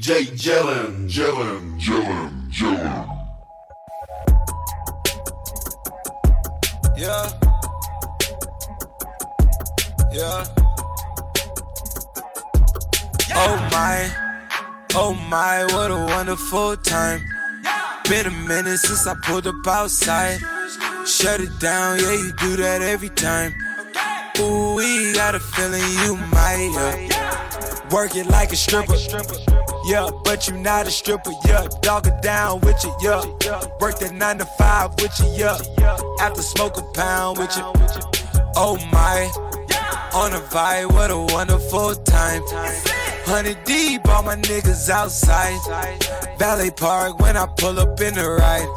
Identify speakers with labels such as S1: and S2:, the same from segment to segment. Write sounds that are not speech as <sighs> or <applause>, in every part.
S1: DJ Jellin, Jellin, Jellin, Jellin.
S2: Yeah. Yeah. Oh my, oh my, what a wonderful time. Been a minute since I pulled up outside. Shut it down, yeah, you do that every time. Ooh, we got a feeling you might, yeah. Work it like a stripper. Yeah, but you not a stripper, yeah. Dog it down with you, yeah. Work that nine to five with you, yeah. After smoke a pound with you. Oh my, on a vibe, what a wonderful time. Hundred deep, all my niggas outside. Valley Park when I pull up in the ride.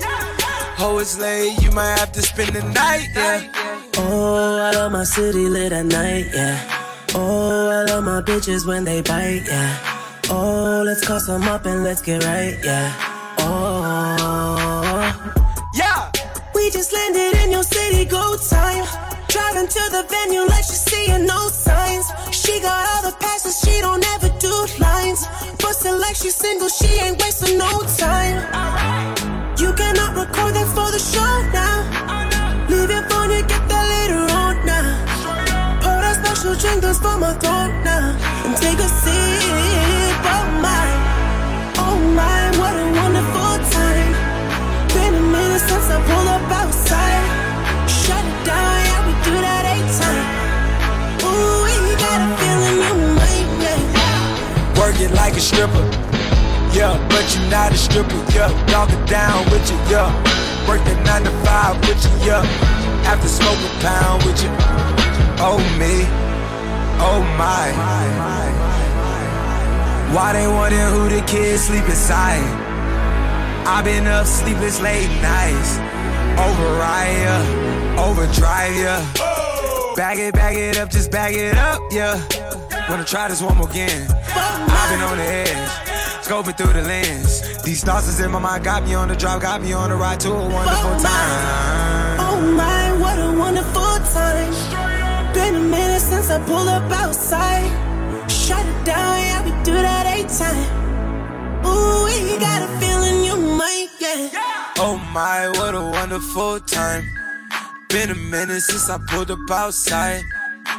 S2: Oh, it's late, you might have to spend the night, yeah.
S3: Oh, I love my city lit at night, yeah. Oh, I love my bitches when they bite, yeah. Oh, let's call some up and let's get right, yeah. Oh,
S2: Yeah,
S3: we just landed in your city, go time. Driving to the venue like she's seeing no signs. She got all the passes, she don't ever do lines. Bustin' like she's single, she ain't wasting no time. You cannot record that for the show now. Leave your phone, you get that later on now. Pour that special drink that's for my throat now. It
S2: like a stripper. Yeah, but you're not a stripper, yeah. Dog it down with you, yeah. Work that nine to five with you, yeah. After smoke a pound with you. Oh me, oh my. Why they wondering who the kids sleep inside? I've been up sleepless late nights. Override ya, overdrive ya. Bag it, bag it up, just bag it up, yeah. Wanna try this one more again. I've been on the edge, scoping through the lens. These thoughts is in my mind, got me on the drive, got me on the ride to a wonderful time.
S3: Oh my, what a wonderful time. Been a minute since I pulled up outside. Shut it down, yeah, we do that eight time. Ooh, we got a feeling you might get.
S2: Oh my, what a wonderful time. Been a minute since I pulled up outside.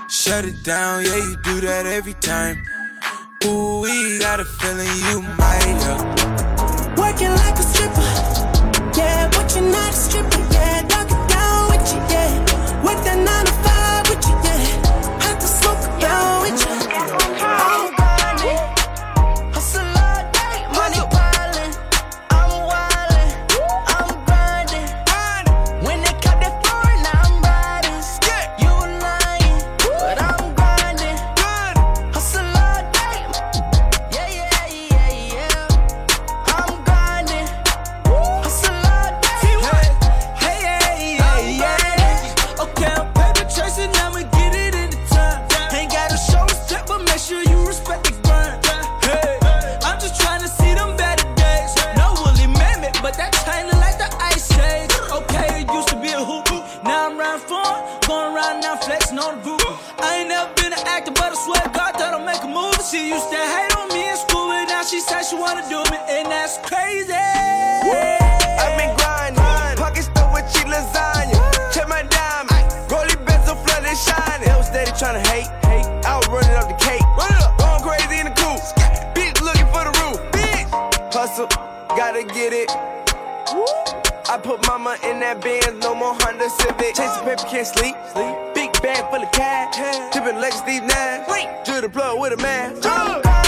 S2: Shut it down, yeah, you do that every time. Ooh, we got a feeling you might, yeah.
S3: Working like a stripper. Yeah, but you're not a stripper. Yeah, dog it down with you. Yeah, work that nine to five
S2: she wanna do me, and that's crazy.
S4: I've been grinding, pockets stuffed with cheap lasagna. Check my diamond, rolly bezel flooded shining. They was steady trying to hate, hate. I was running up the cake, Run up. going crazy in the coop. Bitch looking for the roof, bitch. Hustle, gotta get it. I put mama in that Benz, no more Honda Civic. Chasing paper, can't sleep. Big bag full of cash, tipping legs, these nine. Drew the plug with a man.
S3: I'm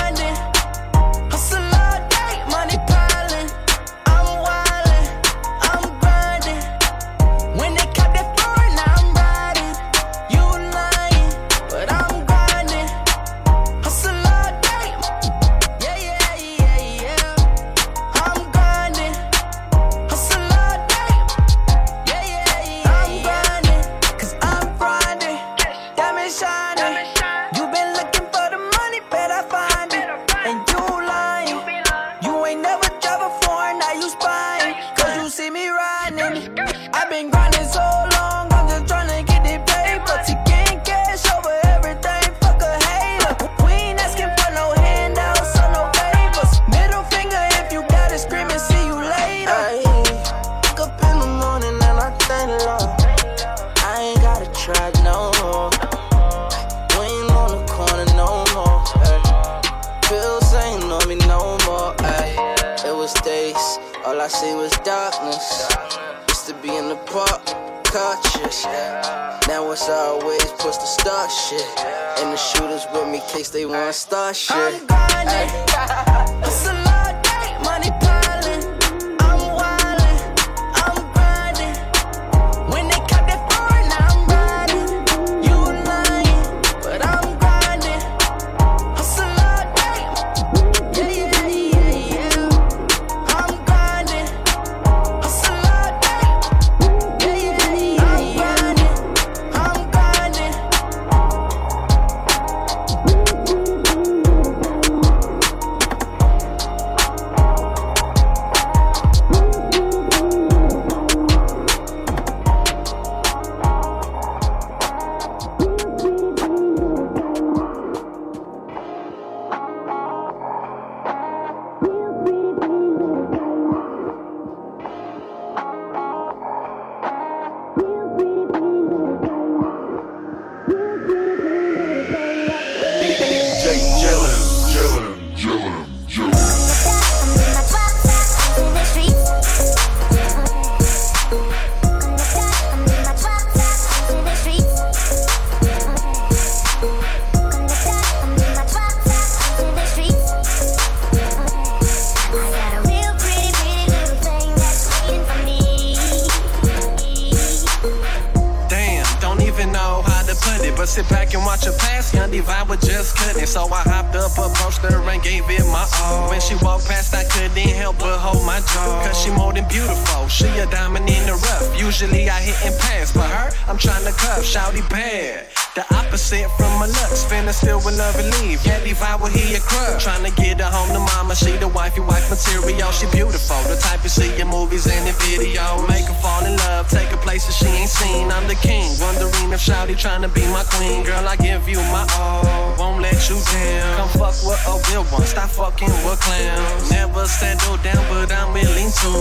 S5: sit back and watch her pass. Young Divine was just cutting. So I hopped up, approached her, and gave it my all. When she walked past, I couldn't help but hold my jaw. Cause she more than beautiful. She a diamond in the rough. Usually I hit and pass. But her, I'm trying to cuff. Shouty bad. The opposite from my looks. Finna still with love and leave. Yeah, Divine will hear your crush. Trying to get her home to mama. She the wifey wife material. She beautiful. The type you see in movies and in video. Make her fall in love. Take her places she ain't seen. I'm the king. Wondering if Shouty trying to be my queen. Girl, I give you my all. Won't let you down. Come fuck with a real one. Stop fucking with clowns. Never settle down, but I'm willing to.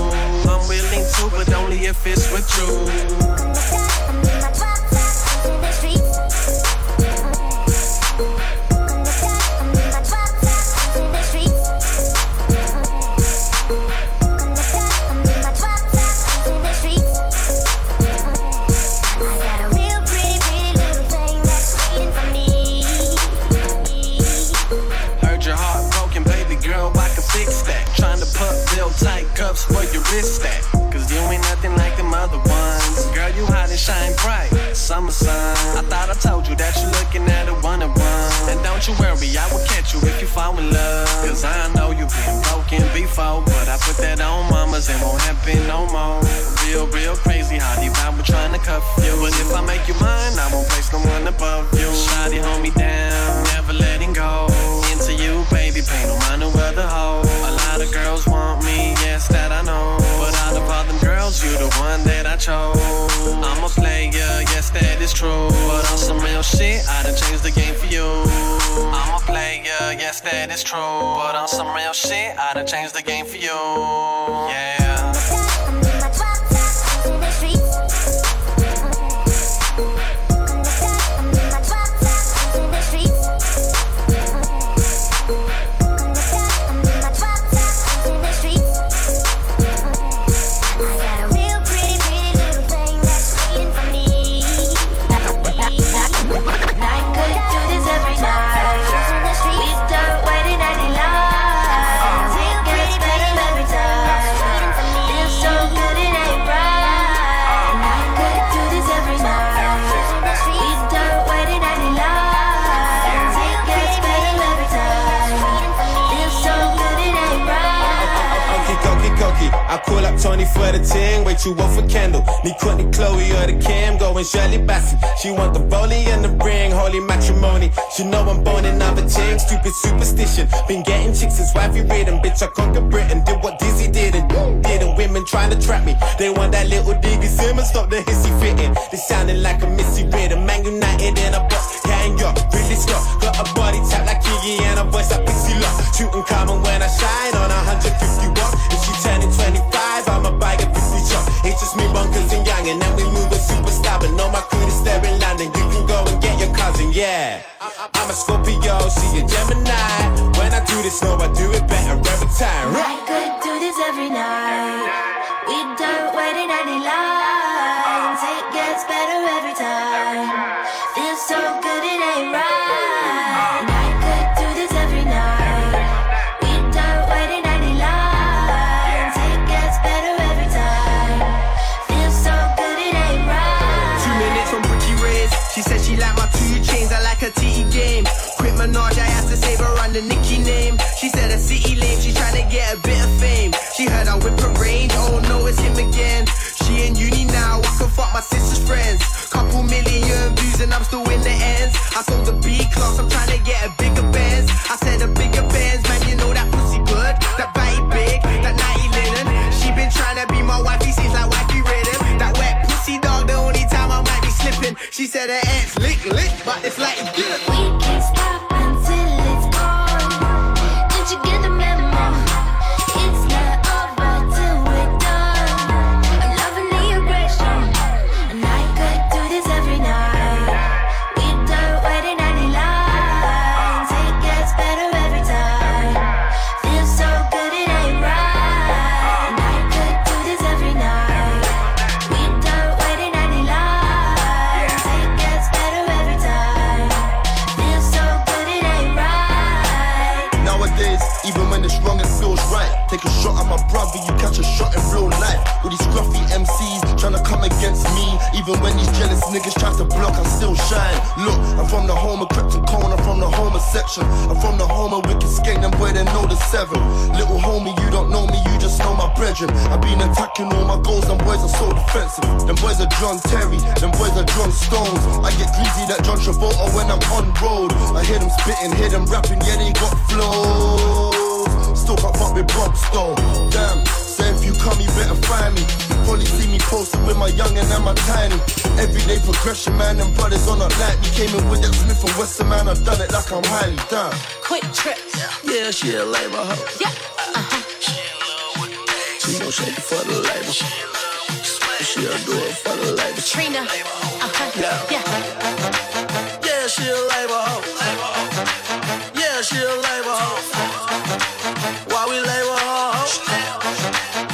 S5: I'm willing to, but only if it's with you. Cups where your wrist at. Cause you ain't nothing like them other ones. Girl, you hot and shine bright. Summer sun. I thought I told you that you're looking at a one of one. And don't you worry, I will catch you if you fall in love. Cause I know you've been broken before. But I put that on mamas and won't happen no more. Real, real crazy how deep I trying to cuff you. But if I make you mine, I won't place no one above you. Shawty, hold me down, never letting go. Into you, baby, pay no mind no other hoe. A lot of girls want me, yes, that I know. But out of all them girls, you the one that I chose. I'm a player, yes, that is true. But on some real shit, I done changed the game for you. I'm a player, yes, that is true. But on some real shit, I done changed the game for you. Yeah.
S6: Stupid superstition. Been getting chicks since wifey ridden, bitch I conquered Britain. Did what Dizzee did and didn't. Women trying to trap me, they want that little diggy Simmons, stop the hissy fitting. They sounding like a Missy
S7: boys are so defensive. Them boys are John Terry, them boys are John Stones. I get greasy like John Travolta when I'm on road. I hear them spitting, hear them rapping, yeah, they got flows. Still can't fuck with Bronx though. Damn, say if you come, you better find me. You probably see me posted with my youngin' and my tiny. Everyday progression, man, them brothers on a light. We came in with that Smith and Wesson, man, I've done it like I'm highly done.
S8: Quick trip.
S9: Yeah, she a labor hoe.
S8: Yeah. Uh-huh.
S9: She gon' shake it for the label. She'll do it for the label.
S8: Trina. Uh-huh.
S9: Yeah.
S8: Yeah.
S9: Yeah, she a labor hoe. Yeah, she a labor hoe. Why we labor hoe?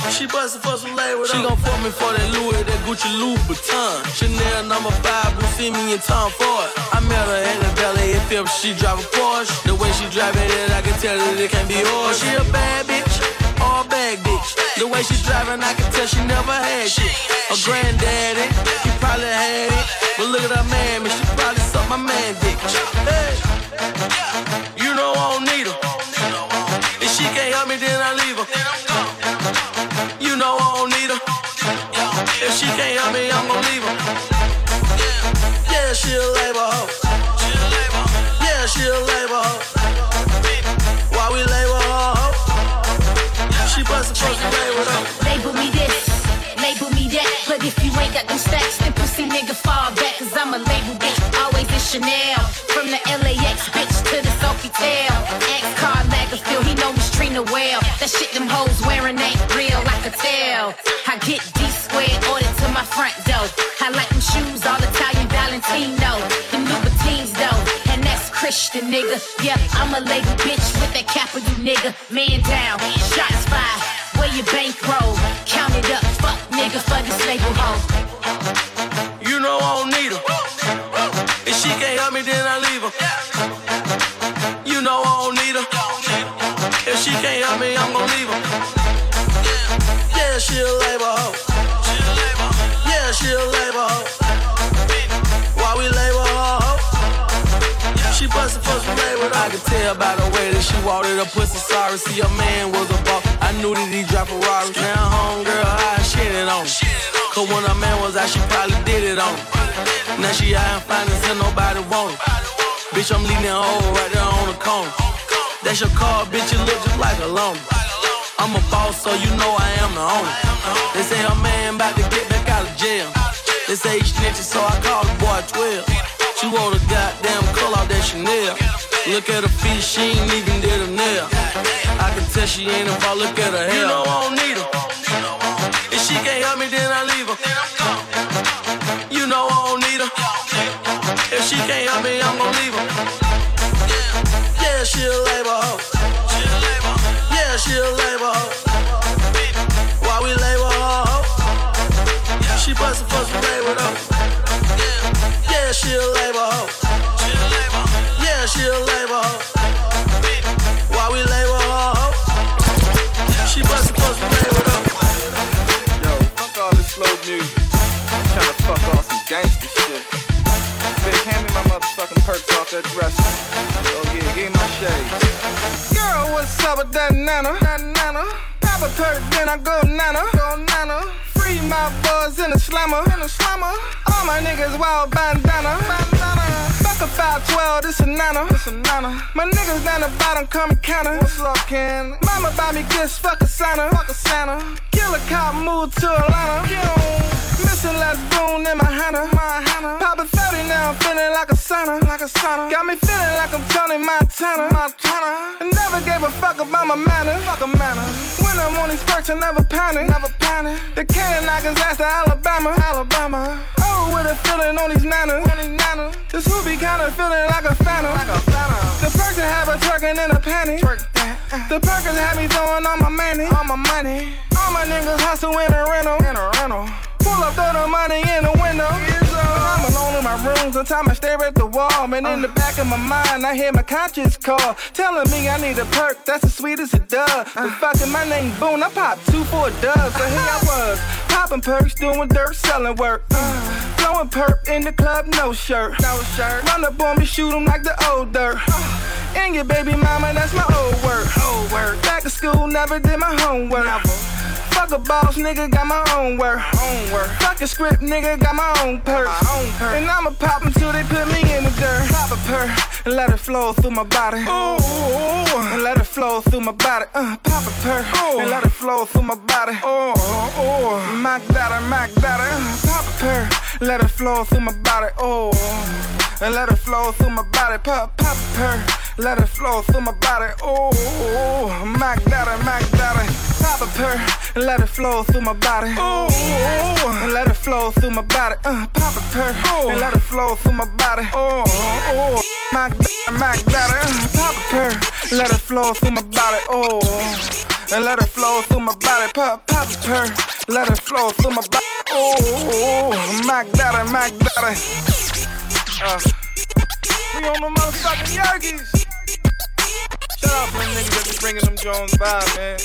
S9: She bustin' for some labor She gon' fuck me for that Louis, that Gucci Louboutin. Chanel number five, Buscemi and Tom Ford. I met her in the belly if she drive a Porsche. The way she drive it, I can tell that it can't be yours. She a bad bitch, all bag bitch. The way she driving, I can tell she never had shit. Her granddaddy, he probably had it. But look at her man, man, she probably sucked my man dick. Hey, you know I don't need her. If she can't help me, then I leave her. You know I don't need her. If she can't help me, I'm gonna leave her. Yeah, she a labor hoe. Yeah, she a labor hoe.
S8: Label me this, label me that. But if you ain't got them stacks, nigga fall back. Cause I'm a label bitch, always Chanel. From the LAX bitch to the Lagerfeld, he know well. That shit them hoes wearing ain't real, I tell. I get D squared ordered to my front door. I them shoes, all Italian Valentino. Them though, Christian nigga. Yeah, I'm a label bitch with that nigga. Man down,
S9: I could tell by the way that she walked it, her pussy sorry. See, her man was a boss. I knew that he dropped a Ferrari. Now home girl, I shit it on. Cause when a man was out, she probably did it on. Now she out and finding and nobody want it. Bitch, I'm leaving her hole right there on the corner. That's your car, bitch, you look just like a loner. I'm a boss, so you know I am the owner. They say her man about to get back out of jail. They say he snitching, so I call the boy 12. She wore the goddamn color that Chanel. Look at her feet, she ain't even did a nail. I can tell she ain't I look at her hair. You know I don't need her. If she can't help me, then I leave her. You know I don't need her. If she can't help me, I'm gon' leave her. Yeah, she a labor hoe. Yeah, she a labor hoe. Why we labor her hoe? She bustin' for some labor though. Yeah, she a labor hoe. She a labor hoe. Why we hoe? She for some labor though.
S10: Yo, fuck all this slow music. I'm trying to fuck off some gangster shit. Big, hand me my motherfucking perks off that dresser. Oh yeah, give me my shades. Girl, what's up with that nana? That nana. Pop a perk, then I go nana. Go nana. Free my buzz in a slammer. In a slammer. All my niggas wild bandana. Bandana. A 512, this a nana. This a nana. My niggas down the bottom come counter. What's up, Ken? Mama buy me gifts, fuck a Santa. Fuck a Santa. Kill a cop, move to Atlanta. Missing last boon in my Hannah. My Hannah. Poppin' 30 now, I'm feeling like a sauna. Like a sauna. Got me feeling like I'm Tony Montana. Montana. And never gave a fuck about my manners. Fuck a manner. When I'm on these perks, I never panic. Never panic. The cannon knockers ass to Alabama. Alabama. Oh, with a feeling on these nanas. On these nanas. This hoopy kinda feeling like a phantom. Like a phantom. The perks have a twerking in a panty. That. Uh. The perkers had me throwing all my money. All my money. All my niggas hustle in a rental. In a rental. Pull up, throw the money in the window. I'm alone in my room, sometimes I stare at the wall. Man, in the uh. back of my mind, I hear my conscience call. Telling me I need a perk, that's as sweet as a dove. Uh. But fucking my name Boone, I popped two for a dub. So here I <laughs> was, popping perks, doing dirt, selling work. Uh, mm. Blowing perp in the club, no shirt. No shirt. Run up on me, shoot 'em like the old dirt. <sighs> And your baby mama, that's my old work. Old work. Back to school, never did my homework. Never. Fuck a boss, nigga, got my own work. Own work. Fuck a script, nigga, got my own perk. My own perk. And I'ma pop until they put me in the dirt. Pop a perk and let it flow through my body. Ooh, and let it flow through my body. Uh, pop a perk and let it flow through my body. Oh, oh, Mac daddy, Mac daddy. Uh, pop a perk, let it flow through my body. Oh, and let it flow through my body. Pop, pop perk. Let it flow through my body. Oh, Mac daddy, Mac daddy. Pop a and let it flow through my body. Oh, and let it flow through my body. Uh, pop a perk and let it flow through my body. Oh, oh, Mac daddy, Mac daddy. Uh, pop a perk, let it flow through my body. Oh, and let it flow through my body. Pop, pop perk, let it flow through my body. Oh, Mac daddy, Mac daddy. Uh, we on the motherfucking Yergies. Shout out to them niggas that be bringing them Jones by, man.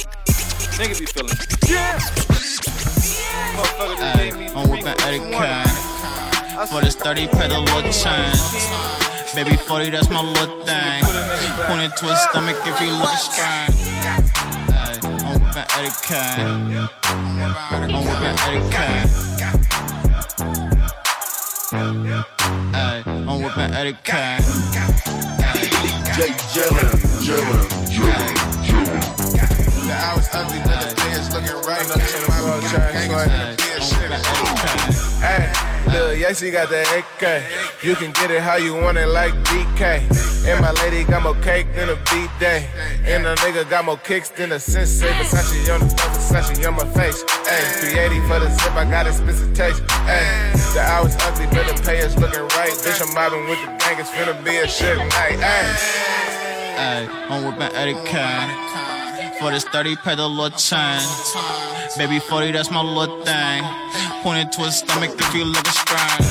S10: Niggas be feeling. Yeah. Motherfucker just gave me
S11: I'm
S10: three
S11: whipping
S10: for
S11: this 30 pay the little change. Baby 40, that's my little thing. Point it to his stomach if he look strange. Ay, I'm whipping Eddie Kane. I'm whipping Eddie Kane. Ay, I'm whipping Eddie Kane.
S1: Jay Jellin, Jellin, Jellin, Jellin.
S12: The hours ugly, but the players looking right.
S13: Hey, look, yes, got that AK. You can get it how you want it, like DK. And my lady got more cake than a B day. And a nigga got more kicks than a sensei. Versace on the Versace on my face. Hey, 380 for the zip, I got expensive taste. Hey, the hours ugly, but the payers looking right. Bitch, I'm mobbing with the gang, it's finna be a shit night. Hey.
S11: Ay, I'm whipping Eddie Kane. For this 30, pay the little change. Baby 40, that's my little thing. Point it to his stomach if you looking strange.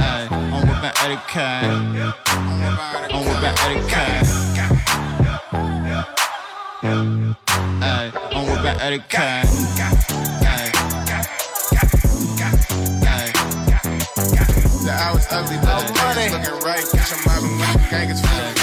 S11: Ay, I'm whipping Eddie Kane. I'm whipping Kane. Ay, I'm Eddie Kane. Ay. Ay.
S12: The hours ugly, but the looking right. I'm mobbing with the gang, it's finna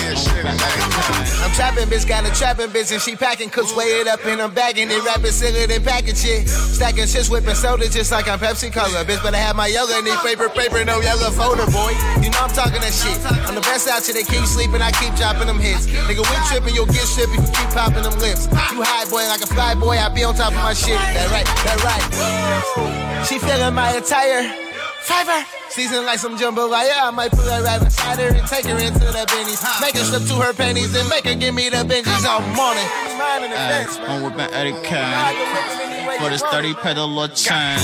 S14: I'm trapping, bitch, got a trapping bitch, and she packing cooks, weigh it up and I'm bagging it, rapping, singing and packing shit. Stacking shit, whipping soda just like I'm Pepsi Cola. Bitch, but I have my yoga, need paper, paper, no yellow folder, boy. You know I'm talking that shit. I'm the best out here, they keep sleeping, I keep dropping them hits. Nigga, we tripping, you'll get stripped if you keep popping them lips. You high boy, like a fly boy, I be on top of my shit. That right, that right. She feeling my attire. Fiverr. Season like some jambalaya, I might put her right beside her and take her into the bennies. Make her slip to her panties and make her give me the Benjis all morning.
S11: Ay. I'm whipping Eddie Kane. For this 30, pay the little change.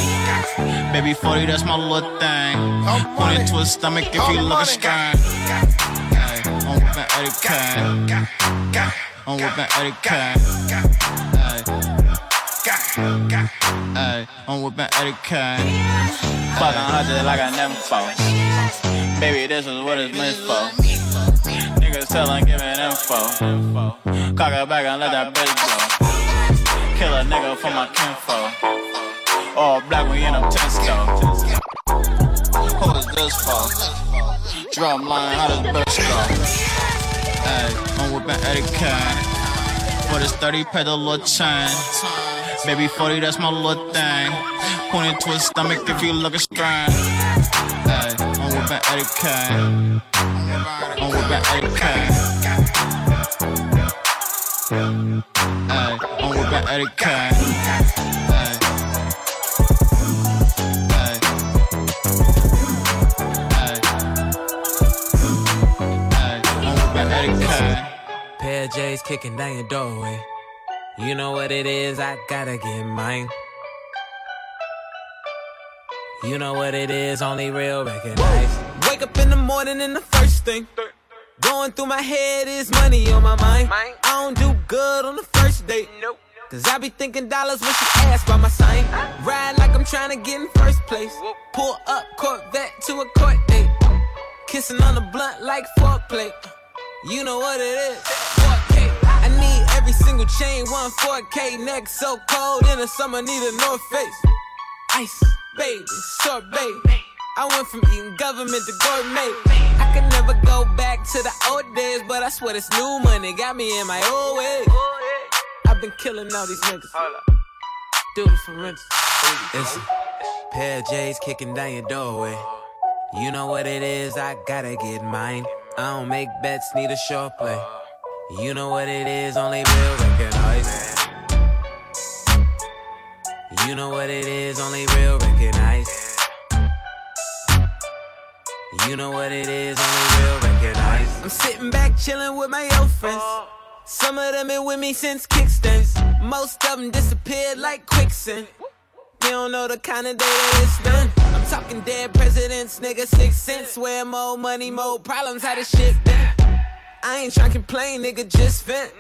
S11: Baby 40, that's my little thing. Point it to his stomach if you looking strange. Ay, I'm whipping Eddie Kane. I'm whipping Eddie Kane. Ay. Ay, I'm whipping Kane. Fucking hundred like I never nympho. Baby, this is what it's meant for. Niggas telling, giving info. Cock it back and let that bitch go. Kill a nigga for my kinfo. All black, we in them tensto. Who is this for? Drum line, how does bitch go? Ay, I'm whipping Kane. For this 30, pay the little chain. Baby 40, that's my little thing. Point it to his stomach if you looking strange. Eddie Kane. I'm whipping Eddie Kane. Ay, I'm whipping Eddie Kane. Ay. Ay, I'm whipping Eddie Kane.
S15: Pair of J's kicking down your doorway. You know what it is, I gotta get mine. You know what it is, only real recognize. Wake up in the morning and the first thing going through my head is money on my mind. I don't do good on the first date. Nope. Cause I be thinking dollars when she ask by my sign. Ride like I'm trying to get in first place. Pull up Corvette to a court date. Kissing on the blunt like foreplay. You know what it is. 4K. I need every single chain, one 4K neck so cold in the summer, need a North Face. Ice, baby, sorbet. I went from eating government to gourmet. I could never go back to the old days, but I swear this new money got me in my old ways. I've been killing all these niggas. Do it for rent. It's a pair of J's kicking down your doorway. You know what it is, I gotta get mine. I don't make bets, need a short play. You know what it is, only real recognize. You know what it is, only real recognize. You know what it is, only real recognize. I'm sitting back chilling with my old friends. Some of them been with me since kickstands. Most of them disappeared like quicksand. They don't know the kind of day that it's done. I'm talking dead presidents, nigga, six cents. Where more money, more problems, how this shit. I ain't tryna complain, nigga, just vent.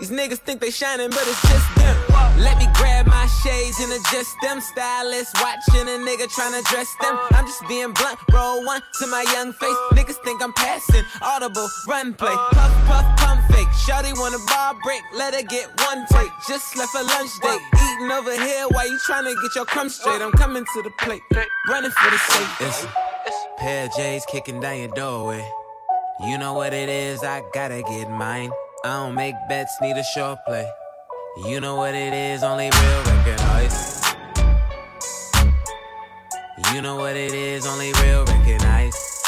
S15: These niggas think they shining, but it's just them. Let me grab my shades and adjust them. Stylists watching a nigga tryna dress them. Uh. I'm just being blunt, roll one to my young face. Uh. Niggas think I'm passing, audible, run play. Uh. Puff, puff, pump fake. Shawty want a bar break, let her get one take. Just left a lunch date. Eating over here while you tryna get your crumbs straight. I'm coming to the plate, running for the safe. It's pair of J's kicking down your doorway. You know what it is, I gotta get mine. I don't make bets, need a short play. You know what it is, only real recognize. You know what it is, only real recognize.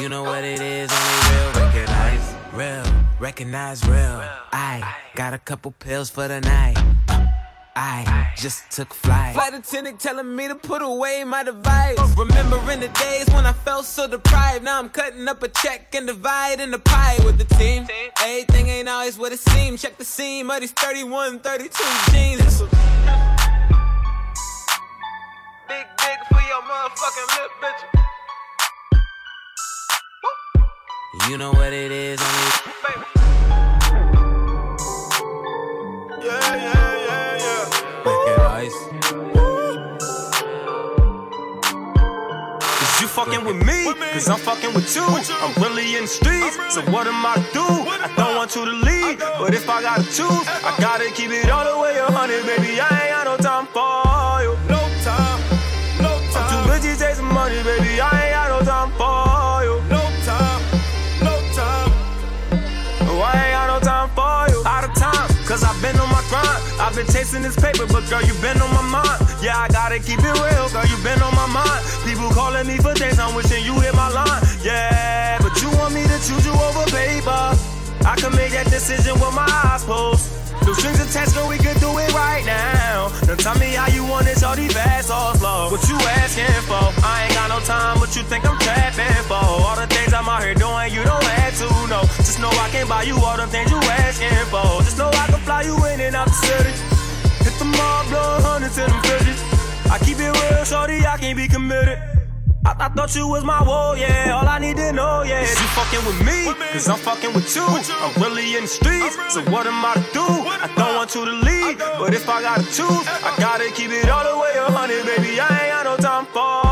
S15: You know what it is, only real recognize. Real, recognize real. I got a couple pills for the night. I just took flight. Flight attendant telling me to put away my device. Remembering the days when I felt so deprived. Now I'm cutting up a check and dividing the pie with the team. Everything ain't always what it seems. Check the seam of these 31, 32 jeans. Big dick for your motherfucking lip, bitch. You know what it is, only. Recognize.
S16: Is you fucking with me? Cause I'm fucking with you. I'm really in the streets, so what am I to do? I don't want you to leave, but if I gotta choose, I gotta keep it all the way a hundred, baby. I ain't got no time for cause I've been on my grind. I've been chasing this paper, but girl, you been on my mind. Yeah, I gotta keep it real, girl, you been on my mind. People calling me for days, I'm wishing you hit my line. Yeah, but you want me to choose you over paper. I can make that decision with my eyes closed. No strings attached, girl, we can do it right now. Now buy you all the things you asking for. Just know I can fly you in and out the city. Hit the mall, blow hundreds in them fridges. I keep it real, shorty, I can't be committed. I, I thought you was my woe, yeah. All I need to know, yeah. Is you fucking with me? Cause I'm fucking with you. I'm really in the streets, so what am I to do? I don't want you to leave, but if I gotta choose, I gotta keep it all the way a hundred, baby. I ain't got no time for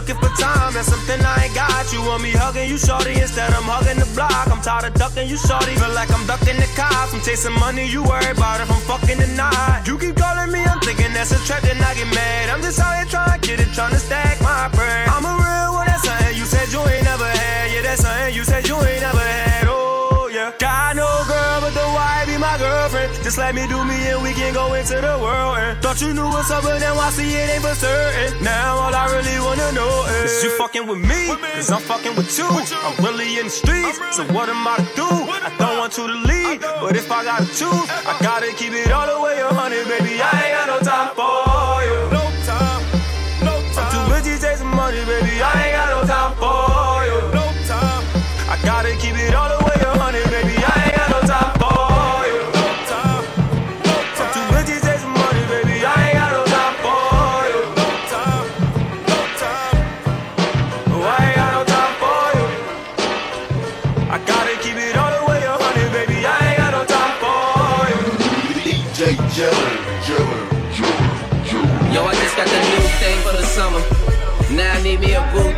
S16: Looking for time, that's something I ain't got. You want me hugging you, shorty, instead I'm hugging the block. I'm tired of ducking you, shorty. Feel like I'm ducking the cops. I'm chasing money, you worry about if I'm fucking tonight. You keep calling me, I'm thinking that's a trap, then I get mad. I'm just out here trying to get it, trying to stack my bread. I'm a real one, that's something you said you ain't never had. Yeah, that's something you said you ain't never had. Oh, my girlfriend. Just let me do me and we can go into the world. And thought you knew what's up, but now I see it ain't for certain. Now all I really wanna know is Is you fucking with me? Cause I'm fucking with you. I'm really in the streets, so what am I to do? I don't want you to leave, but if I gotta choose, I gotta keep it all the way a hundred, baby. I ain't got no time for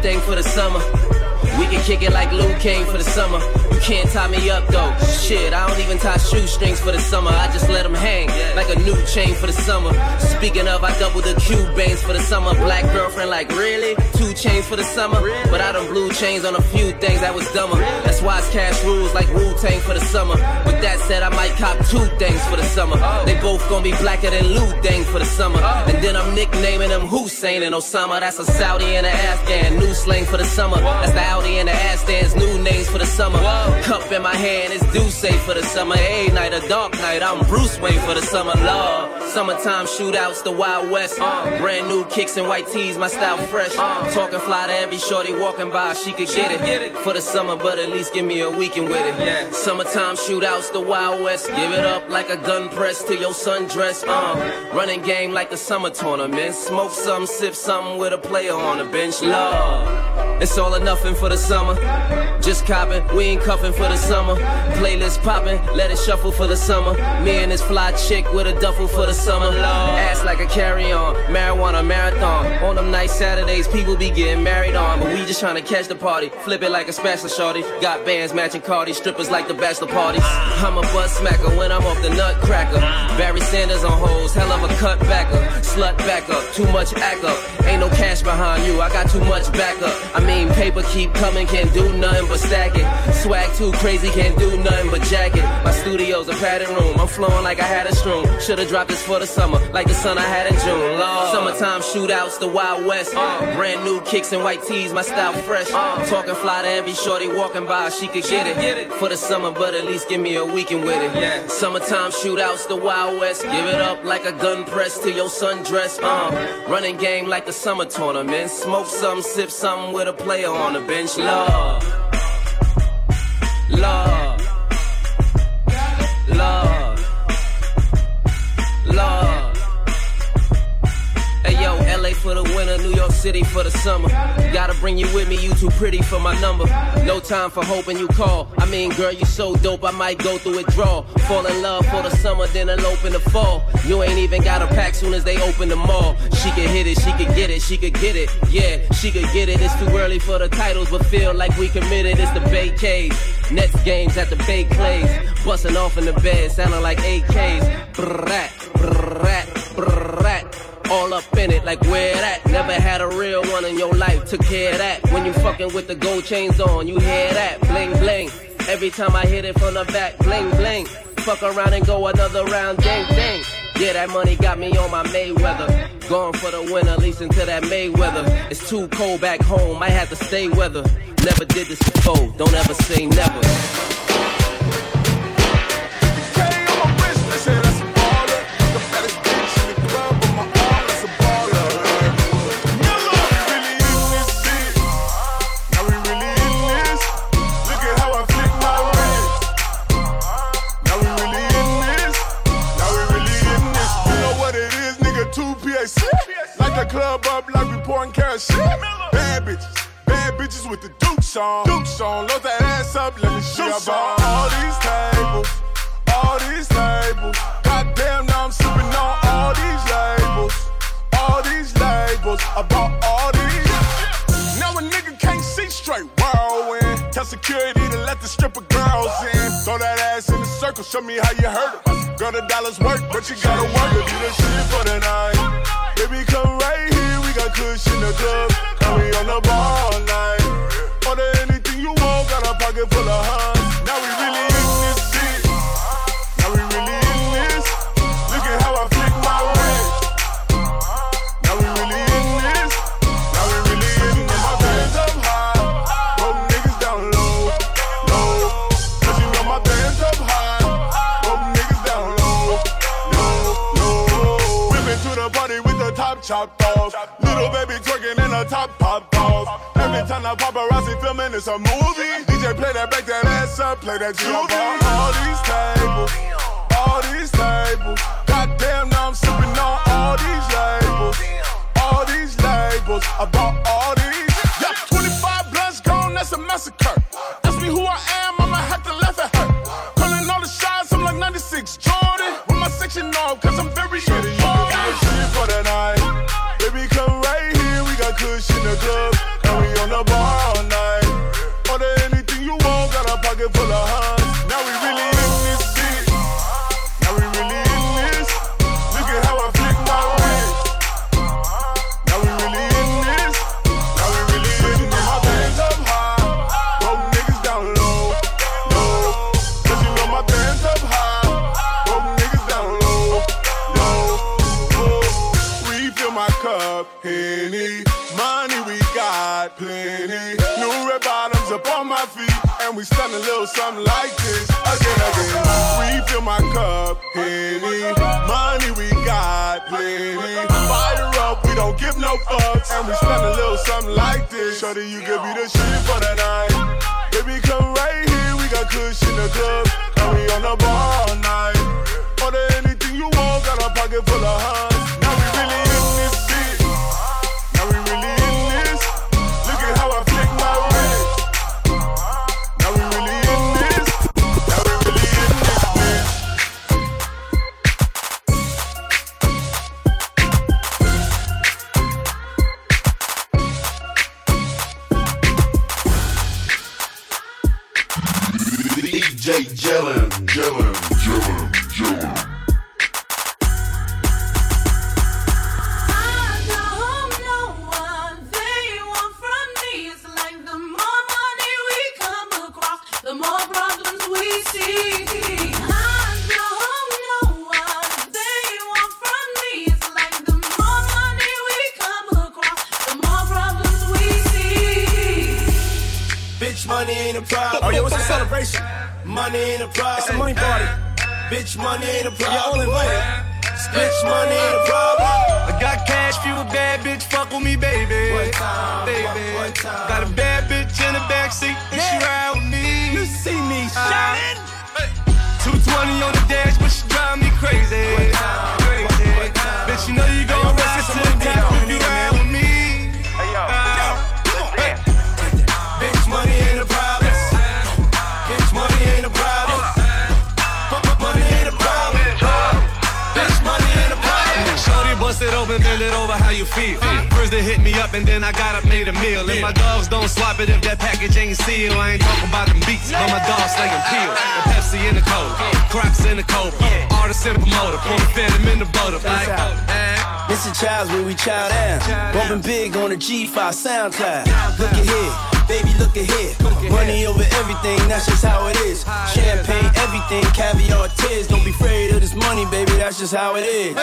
S17: need me a boo thing for the summer. We can kick it like Liu Kang for the summer. You can't tie me up though. Shit, I don't even tie shoestrings for the summer. I just let them hang like a new chain for the summer. Speaking of, I double the Cubans for the summer. Black girlfriend, like really? Two chains for the summer? But I done blue chains on a few things that was dumber. That's why it's cash rules like Wu Tang for the summer. With that said, I might cop two things for the summer. They both gonna be blacker than Lou Dang for the summer. And then I'm nicknaming them Hussein and Osama. That's a Saudi and an Afghan. New slang for the summer. That's the And the Ashdans. New names for the summer. Cup in my hand is Duce for the summer. A night, a dark night. I'm Bruce Wayne for the summer. Love. Summertime shootouts, the Wild West. Uh. Brand new kicks and white tees, my style uh. fresh. Uh. Talking fly to every shorty walking by, she could get it. For the summer, but at least give me a weekend with it. Summertime shootouts, the Wild West. Give it up like a gun press to your sundress. Uh, running game like the summer tournament. Smoke some, sip something with a player on the bench. Love. It's all or nothing for the summer. Just copping, we ain't cuffing for the summer. Playlist popping, let it shuffle for the summer. Me and this fly chick with a duffel for the summer. Ass like a carry on, marijuana marathon. On them nice Saturdays, people be getting married on. But we just trying to catch the party. Flip it like a spatula shorty. Got bands matching Cardi, strippers like the bachelor parties. I'm a butt smacker when I'm off the nutcracker. Barry Sanders on hoes, hell of a cut backer. Slut back up, too much act up. Ain't no cash behind you, I got too much backup. I mean, paper keep coming, can't do nothing but stack it. Swag too crazy, can't do nothing but jack it. My studio's a padded room, I'm flowing like I had a stroom. Should've dropped this for the summer, like the sun I had in June. Lord. Summertime shootouts, the Wild West. Brand new kicks and white tees, my style fresh. Talking fly to every shorty walking by, she could get it. For the summer, but at least give me a weekend with it. Summertime shootouts, the Wild West. Give it up like a gun press to your sundress. Uh, running game like the summer tournament. Smoke some, sip some with a player on the bench. Love. Love. Love. Love. Hey yo, LA for the winter, New York City for the summer. Gotta bring you with me, you too pretty for my number. No time for hoping you call. I mean, girl, you so dope, I might go through withdrawal. Fall in love for the summer, then elope in the fall. You ain't even got a pack soon as they open the mall. She could hit it, she could get it, she could get it. Yeah, she could get it. It's too early for the titles, but feel like we committed. It's the Bay Cave. Nets games at the Barclays. Busting off in the bed, sounding like AKs. Brrrat, brrrat, brrrat all up in it, like where that? Never had a real one in your life, took care of that. When you fucking with the gold chains on, you hear that? Bling bling. Every time I hit it from the back, bling bling. Fuck around and go another round, ding ding. Yeah, that money got me on my Mayweather. Going for the winner, leasing to that Mayweather. It's too cold back home, I had to stay weather. Never did this before, don't ever say never.
S18: Pouring kerosene. Bad bitches, bad bitches with the Dukes on. Dukes on, load that ass up, let me show you all these tables, all these tables. Goddamn, now I'm sipping on all these labels, all these labels. About all these. Now a nigga can't see straight, whirlwind. Tell security to let the stripper girls in. Throw that ass in the circle, show me how you hurt it. Girl, the dollars work, but you gotta work do the shit for the night. Baby, come right here, got kush in the club, and we on the bar all night. Order anything you want, got a pocket full of huns. Now we really chopped off. Little baby twerking in a top pop off. Every time the paparazzi filming, it's a movie. DJ play that, back that ass up, play that juvie. All these tables, all these tables. Goddamn, now I'm sipping on all these labels, all these labels. About all these. Yeah, 25 blunts gone, that's a massacre. Ask me who I am, the club. Give no fucks, and we spend a little something like this. Shorty, you could be the shit for the night. Baby, come right here, we got kush in the club, and we on the bar all night. Order anything you want, got a pocket full of hunts. Now we really in
S19: feel? First they hit me up and then I got up, made a meal. And my dogs don't swap it if that package ain't sealed. I ain't talking about them beats, but my dogs stay in peel. The Pepsi in the cold, Crocs in the cold. Artist in promoter, pour the phantom in the butter. Like, eh.
S20: This is Child's where we child down. Bumping big on the G5 SoundCloud. Look at here, baby, look at here. Money over everything, that's just how it is. Champagne, everything, caviar, tears. Don't be afraid of this money, baby, that's just how it is.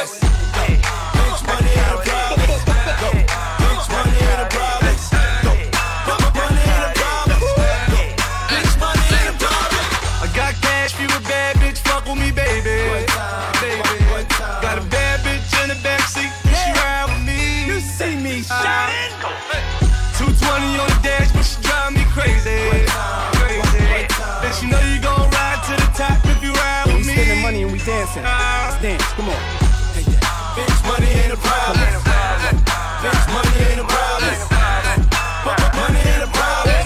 S21: Dancing. Let's dance. Come on.
S20: Problem. Money ain't a problem. Money ain't a problem.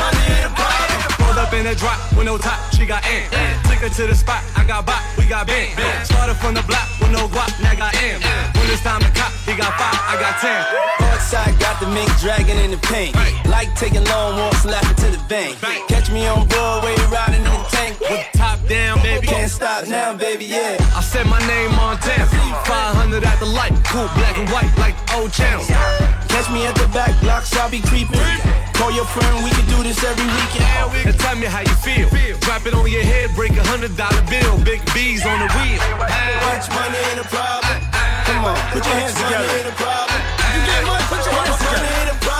S20: Money ain't a problem.
S19: Up in drop with no top, she got in. Took her to the spot, I got bop, we got bang. Started from the block with no guap, now got M. When it's time to cop, he got five, I got ten.
S20: Northside got the mink dragging in the paint. Like taking long walks, laughing to the bank. Catch me on Broadway, riding in the tank.
S19: With top down, baby.
S20: Can't stop now, baby, yeah.
S19: I said my name on 10. 500 at the light, cool, black and white like old channel.
S20: Catch me at the back blocks, I'll be creeping. Call your friend, we can do this every weekend.
S19: And tell me how you feel. Drop it on your head, break a hundred dollar bill. Big B's on the wheel.
S20: Bitch, money ain't a problem. Come on, put your hands together. Money ain't a problem. You get money, put your hands together.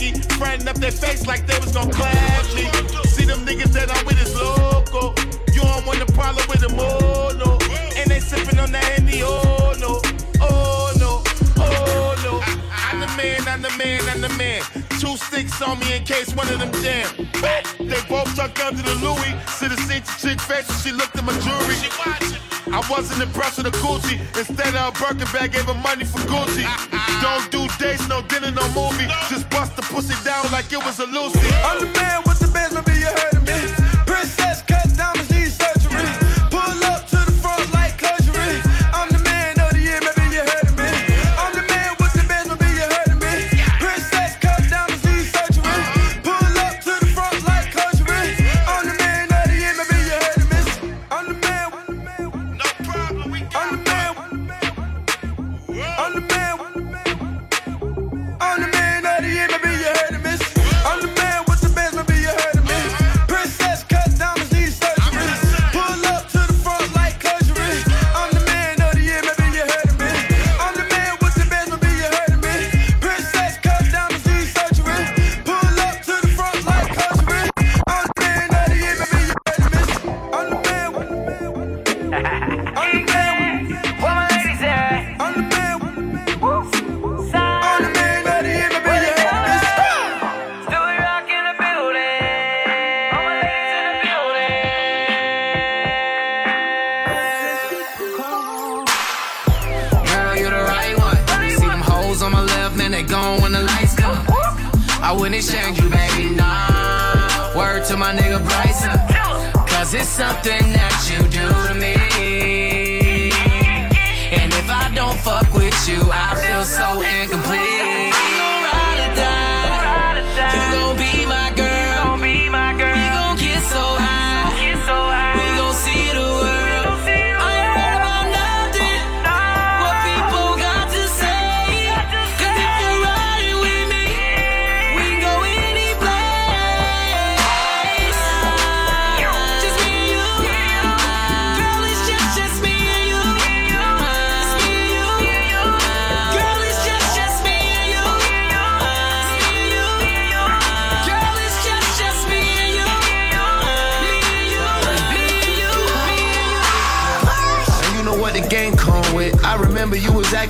S22: baggy, frontin' up their face like they was gon' clap me. See them niggas that I'm with is local. You don't want the problem with them all, no. And they sippin' on that Henny, oh. On me in case one of them jam. They both tucked under the Louis. See the seat chick face and she looked at my jewelry. She watching. I wasn't impressed with the Gucci. Instead of a Birkin bag, gave her money for Gucci. Don't do dates, no dinner, no movie. Just bust the pussy down like it was a Lucy.
S9: I'm the man with the bands, maybe you heard of me. Princess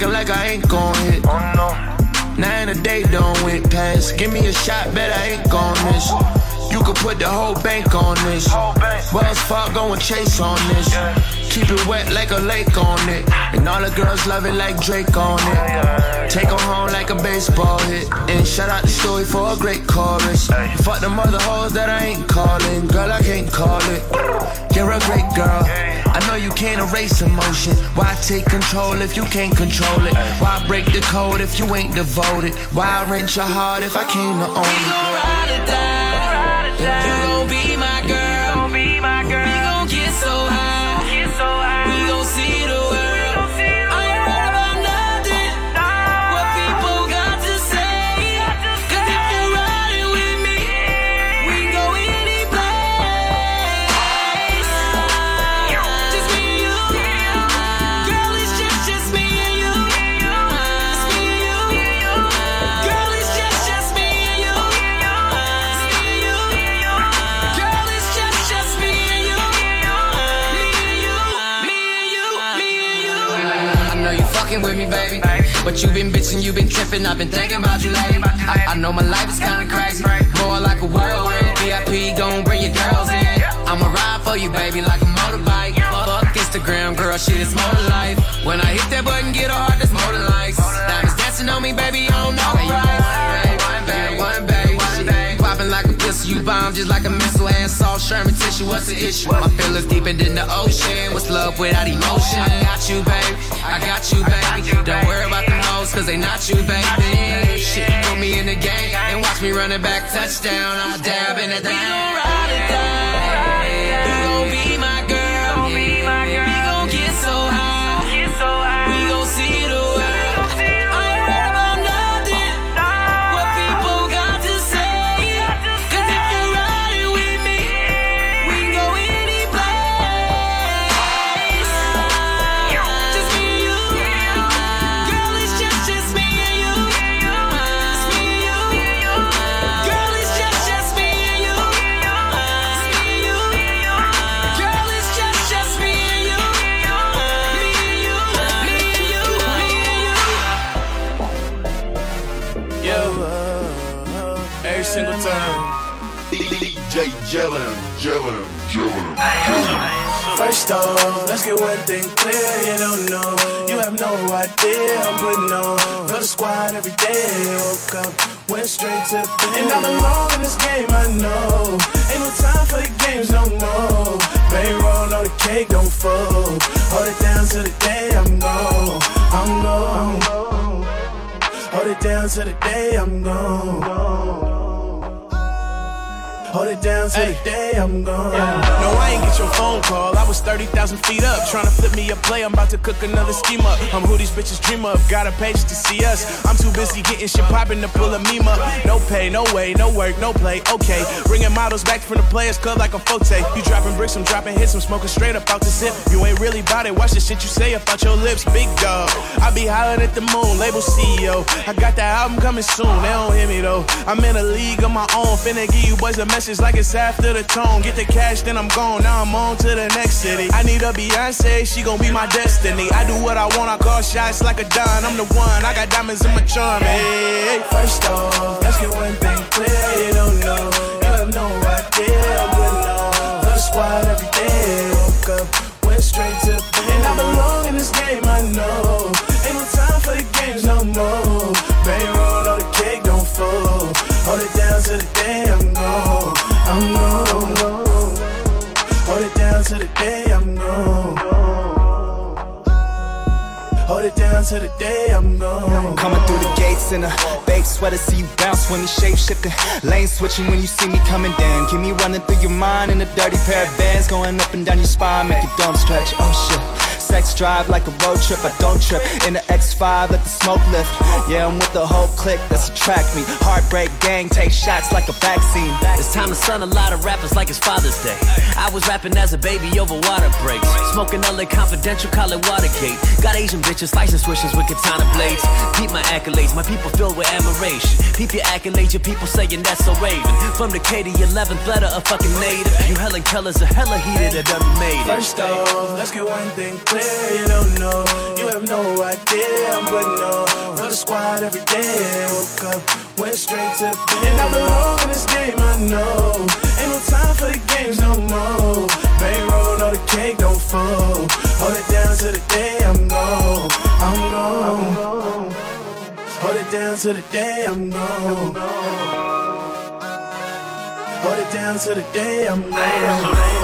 S23: acting like I ain't gon' hit. Oh no. Nine a day don't went past. Give me a shot, bet I ain't gon' miss. You could put the whole bank on this. Wells Fargo and Chase on this. Keep it wet like a lake on it. And all the girls love it like Drake on it. Take home like a baseball hit. And shout out to Stewie for a great chorus. Fuck the mother hoes that I ain't calling. Girl, I can't call it. You're a great girl. I know you can't erase emotion. Why take control if you can't control it? Why break the code if you ain't devoted? Why rent your heart if I came to own it?
S15: We gon'
S24: ride or die. Ride or die. But you've been bitching, you've been tripping, I've been thinking about you lately. I, I know my life is kinda crazy, more like a whirlwind. VIP, gon' bring your girls in. I'ma ride for you, baby, like a motorbike. Fuck Instagram, girl, shit is more life. When I hit that button, get a heart that's more than likes. Diamonds dancing on me, baby, I don't know right. You bomb just like a missile. Ass salt, Charmin tissue, what's the issue? My feelings deeper than the ocean. What's love without emotion? I got you, baby. I got you, baby. Don't worry about the hoes, cause they not you, baby. Shit, put me in the game and watch me run it back. Touchdown, I dab in the down. We gon' ride it down.
S25: Let's get one thing clear. You don't know, you have no idea. I'm putting on for the squad every day. Woke up, went straight to bed. And I belong in this game, I know. Ain't no time for the games no more. Payroll, no the cake don't fold. Hold it down to the day I'm gone. I'm gone. Hold it down to the day I'm gone. Hold it down to the day I'm gone. No, I ain't get your phone call. I was 30,000 feet up. Trying to flip me a play. I'm about to cook another scheme up. I'm who these bitches dream of. Got a page to see us. I'm too busy getting shit poppin' to pull a meme up. No pay, no way, no work, no play. Okay. Bringing models back from the Players Club like a forte. You dropping bricks, I'm dropping hits. I'm smoking straight up out the zip. You ain't really bout it. Watch the shit you say about your lips. Big dog. I be hollering at the moon. Label CEO. I got that album coming soon. They don't hear me though. I'm in a league of my own. Finna give you boys a message like it's after the tone. Get the cash, then I'm gone. Now I'm on to the next city. I need a Beyonce, she gon' be my destiny. I do what I want, I call shots like a Don. I'm the one, I got diamonds in my charm. Hey, first off, let's get one thing clear. You don't know, you have no idea. On for the squad every day. Woke up, went straight to bed. And I belong in this game, to the day I'm gone.
S26: Coming through the gates in a baked sweater, see you bounce when you shape shifting. Lane switching when you see me coming down. Keep me running through your mind in a dirty pair of bands, going up and down your spine, make your dome stretch. Oh shit. Sex drive like a road trip, I don't trip. In the X5, let the smoke lift. Yeah, I'm with the whole clique that's attract me. Heartbreak gang, take shots like a vaccine.
S17: It's time to son a lot of rappers like it's Father's Day. I was rapping as a baby over water breaks. Smoking LA Confidential, call it Watergate. Got Asian bitches, slicing switches with katana blades. Peep my accolades, my people filled with admiration. Peep your accolades, your people saying that's so raven. From the K to 11th letter, a fucking native. You Helen Keller's a hella heated, it done made it.
S25: First off, let's get one thing clear. You don't know, you have no idea. Putting on for the squad every day. Woke up, went straight to bed. And I belong in this game, I know. Ain't no time for the games no more. Bankroll, no the cake don't fold. Hold it down to the day I'm gone. I'm gone. Hold it down to the day I'm gone. Hold it down to the day I'm gone.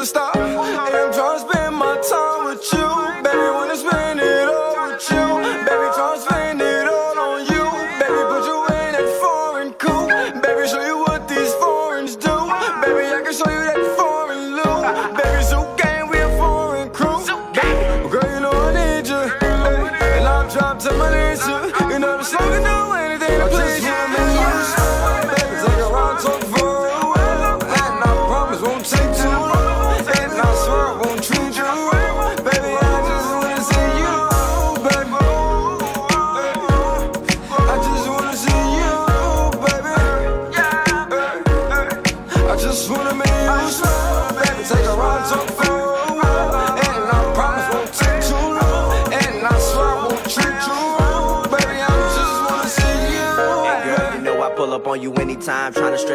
S9: And
S27: I'm trying to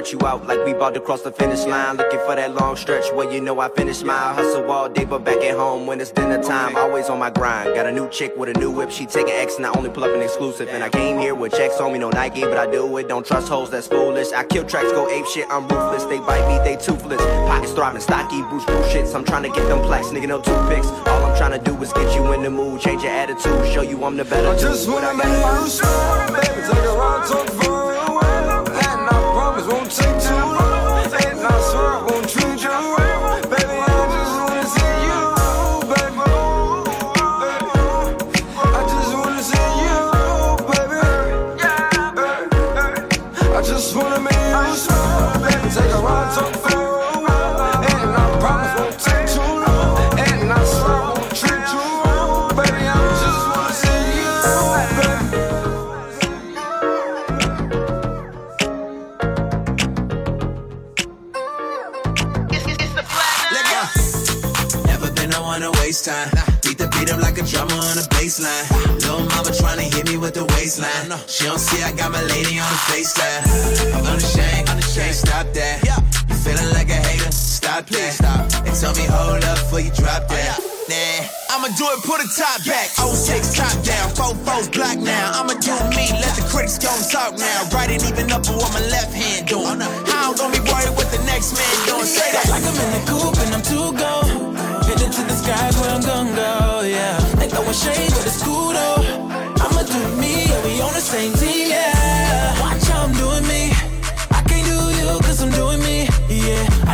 S27: stretch you out like we about to cross the finish line. Looking for that long stretch where you know I finish my hustle all day, but back at home when it's dinner time. Always on my grind. Got a new chick with a new whip. She taking X and I only pull up an exclusive. And I came here with checks on me, no Nike, but I do it. Don't trust hoes, that's foolish. I kill tracks, go ape shit. I'm ruthless. They bite me, they toothless. Pockets thriving, stocky, Bruce Bruce shits. I'm trying to get them plaques, nigga, no toothpicks. All I'm trying to do is get you in the mood, change your attitude, show you I'm the better.
S9: I just
S27: dude. What
S9: wanna
S27: I
S9: make
S27: gotta
S9: you
S27: do?
S9: baby. Take a ride, talk
S6: Please stop that. And tell me hold up before you drop that. Oh, nah, I'ma do it, put a top back. 06 top down, four fours block now. I'ma do me, let the critics go and talk now. Right it even up with what my left hand doing. Oh, How I'm gonna be worried what the next man doing? Say that.
S11: Like I'm in the coupe and I'm too gone. Headed to the skies where I'm gonna go, yeah. They throwing shade, with cool though. I'ma do me, yeah, we on the same team,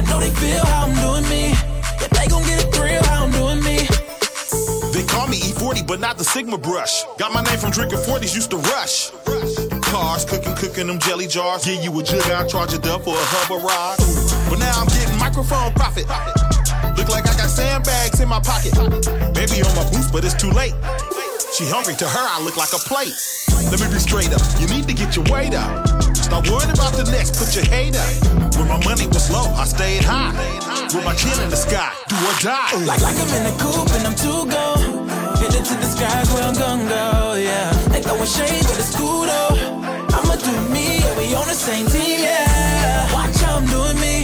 S11: I know they feel how I'm doing me. Yeah, they gon' get a thrill how I'm doing me.
S28: They call me E40, but not the Sigma brush. Got my name from drinking 40s, used to rush. Cars, cooking, cooking them jelly jars. Give you a jug, I'll charge it up for a hover ride. But now I'm getting microphone profit. Look like I got sandbags in my pocket. Baby on my boots, but it's too late. She hungry, to her I look like a plate. Let me be straight up, you need to get your weight up. Stop worrying about the next, put your hate up. When my money was low, I stayed high. With my chin in the sky, do or die.
S11: Like, like I'm in the coupe and I'm too gone. Headed to the skies where I'm gonna go, yeah. They throwing shade, but it's cool though. I'ma do me, yeah, we on the same team, yeah. Watch how I'm doing me.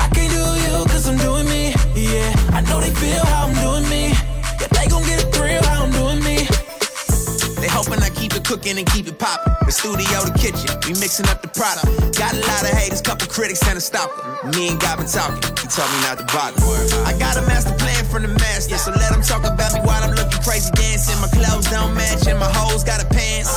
S11: I can't do you cause I'm doing me, yeah. I know they feel how I'm doing me. Yeah, they gon' get a thrill how I'm doing me.
S6: Hoping I keep it cooking and keep it poppin'. The studio, the kitchen, we mixing up the product. Got a lot of haters, couple critics and a stalker. Me and God been talking, he told me not to bother. I got a master plan from the master, so let him talk about me while I'm looking crazy dancing. My clothes don't match and my hoes got a pants.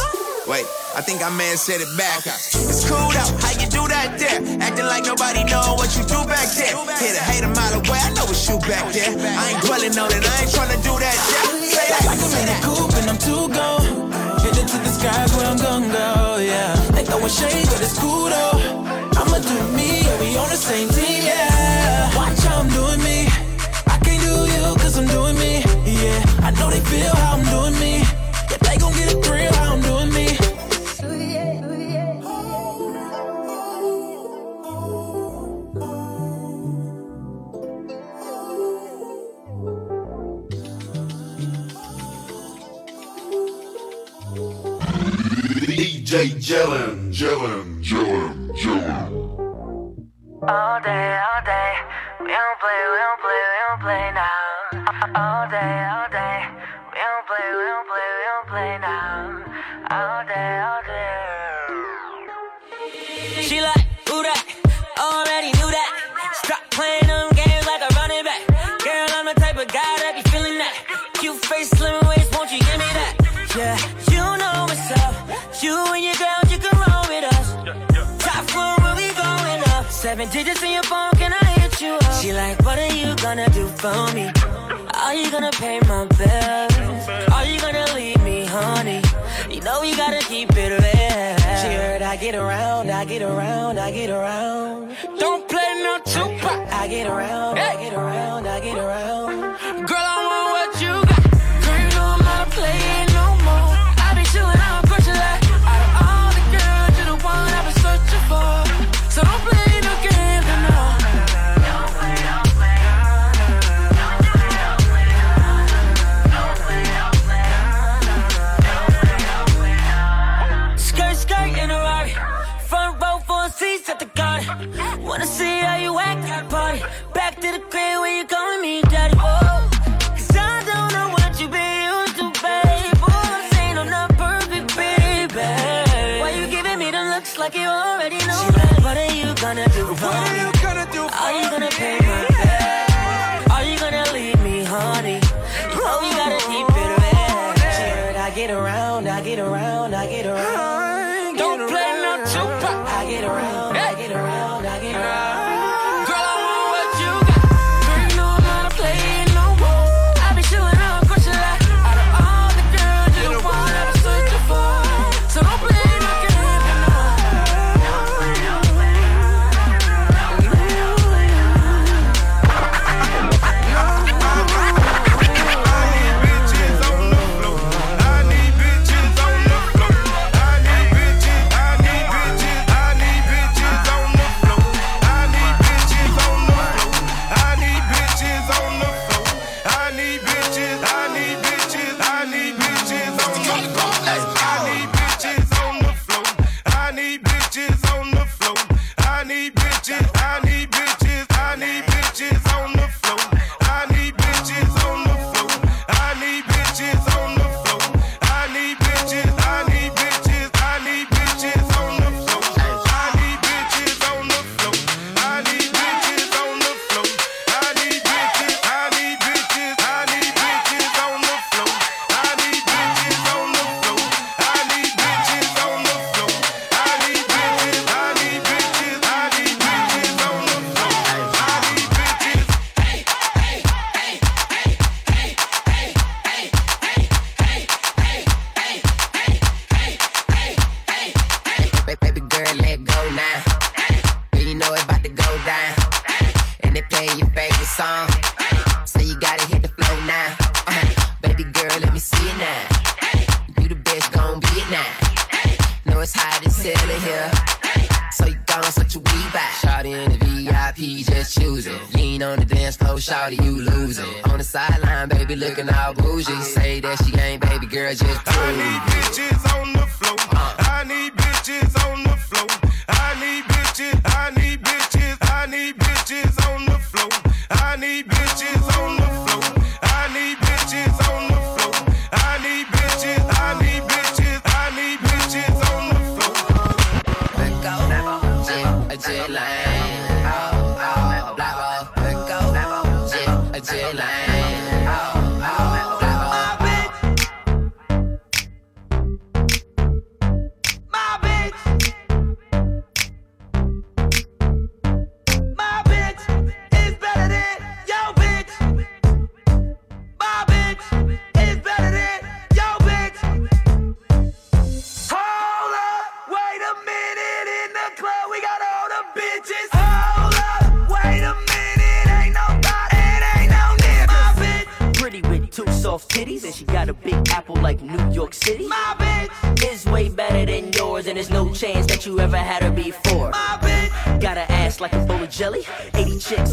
S6: Wait, I think I may have said it back. It's cool though, how you do that there? Acting like nobody know what you do back there. Hit a hate a mile away, I know it's you back there. I ain't dwelling on it, I ain't trying to do that. Yeah, say that.
S11: Like I'm in coupe and I'm too gone. To the skies where I'm gonna go, yeah. They throwing shade, but it's cool though. I'ma do me, yeah, we on the same team, yeah. Watch how I'm doing me. I can't do you cause I'm doing me, yeah. I know they feel how I'm doing me.
S1: DJ Jellin, Jellin, Jellin, Jellin.
S29: All day,
S11: digits in your phone, can I hit you up? She like, what are you gonna do for me? Are you gonna pay my bills? Are you gonna leave me, honey? You know you gotta keep it real. She heard I get around, I get around, I get around. Don't play no Tupac. I get around, I get around, I get around. Girl, I want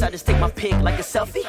S11: I
S30: just
S31: take my pic like a selfie.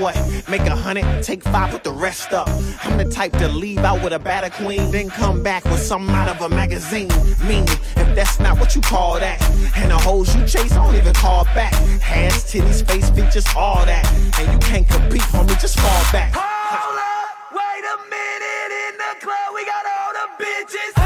S32: what? Make a hundred, take five, put the rest up. I'm the type to leave out with a batter queen, then come back with some out of a magazine. Meaning, if that's not what you call that, and the hoes you chase, don't even call back. Hands, titties, face, features, all that. And you can't compete, homie, just fall back.
S33: Hold up, wait a minute in the club, we got all the bitches.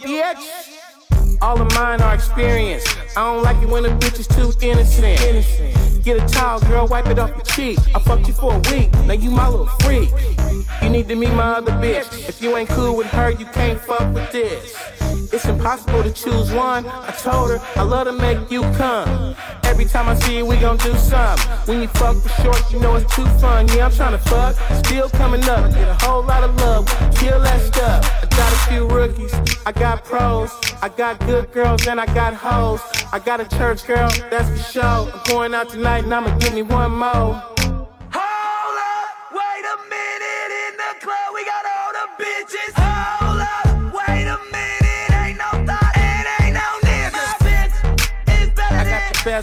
S33: bitch.
S34: All of mine are experienced. I don't like it when a bitch is too innocent. Get a towel, girl, wipe it off your cheek. I fucked you for a week, now you my little freak. You need to meet my other bitch. If you ain't cool with her, you can't fuck with this. It's impossible to choose one. I told her I love to make you come. Every time I see you, we gon' do something. When you fuck for short, you know it's too fun. Yeah, I'm tryna fuck. Still coming up. Get a whole lot of love. Kill that stuff. I got a few rookies. I got pros. I got good girls and I got hoes. I got a church girl, that's for sure. I'm going out tonight and I'ma give me one more.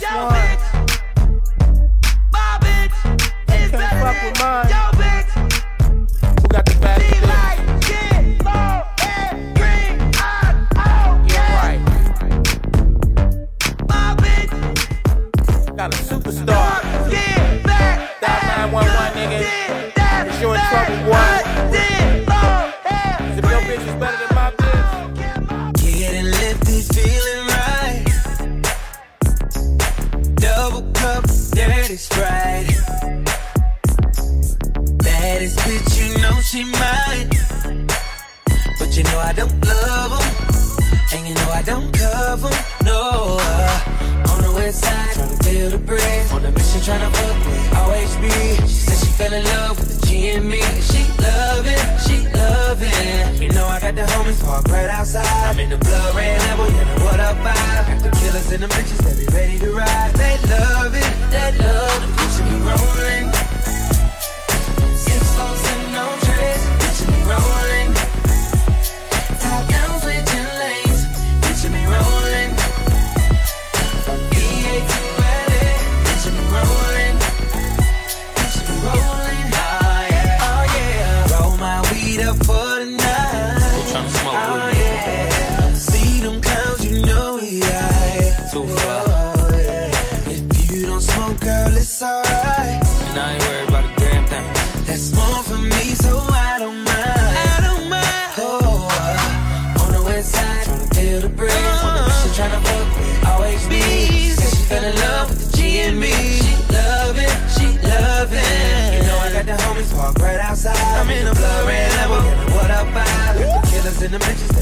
S33: The
S34: one.
S33: She
S2: mine. But you know I don't love love 'em, And you know I don't cover 'em, No. uh, on the west side, tryna feel the breeze. On the mission, tryna fuck with OHB. She said she fell in love with the G and me. She love it, she love it. You know I got the homies parked right outside. I'm in the blood red level, you know what up vibe. Got the killers and the bitches that be ready to ride. They love it, they love the picture me rolling. Trace, picture tryna fuck with OHB. Said she fell in love with the G and me. She love it, she love it. You know I got the homies park right outside. I'm in the blood level, what up the killers and the bitches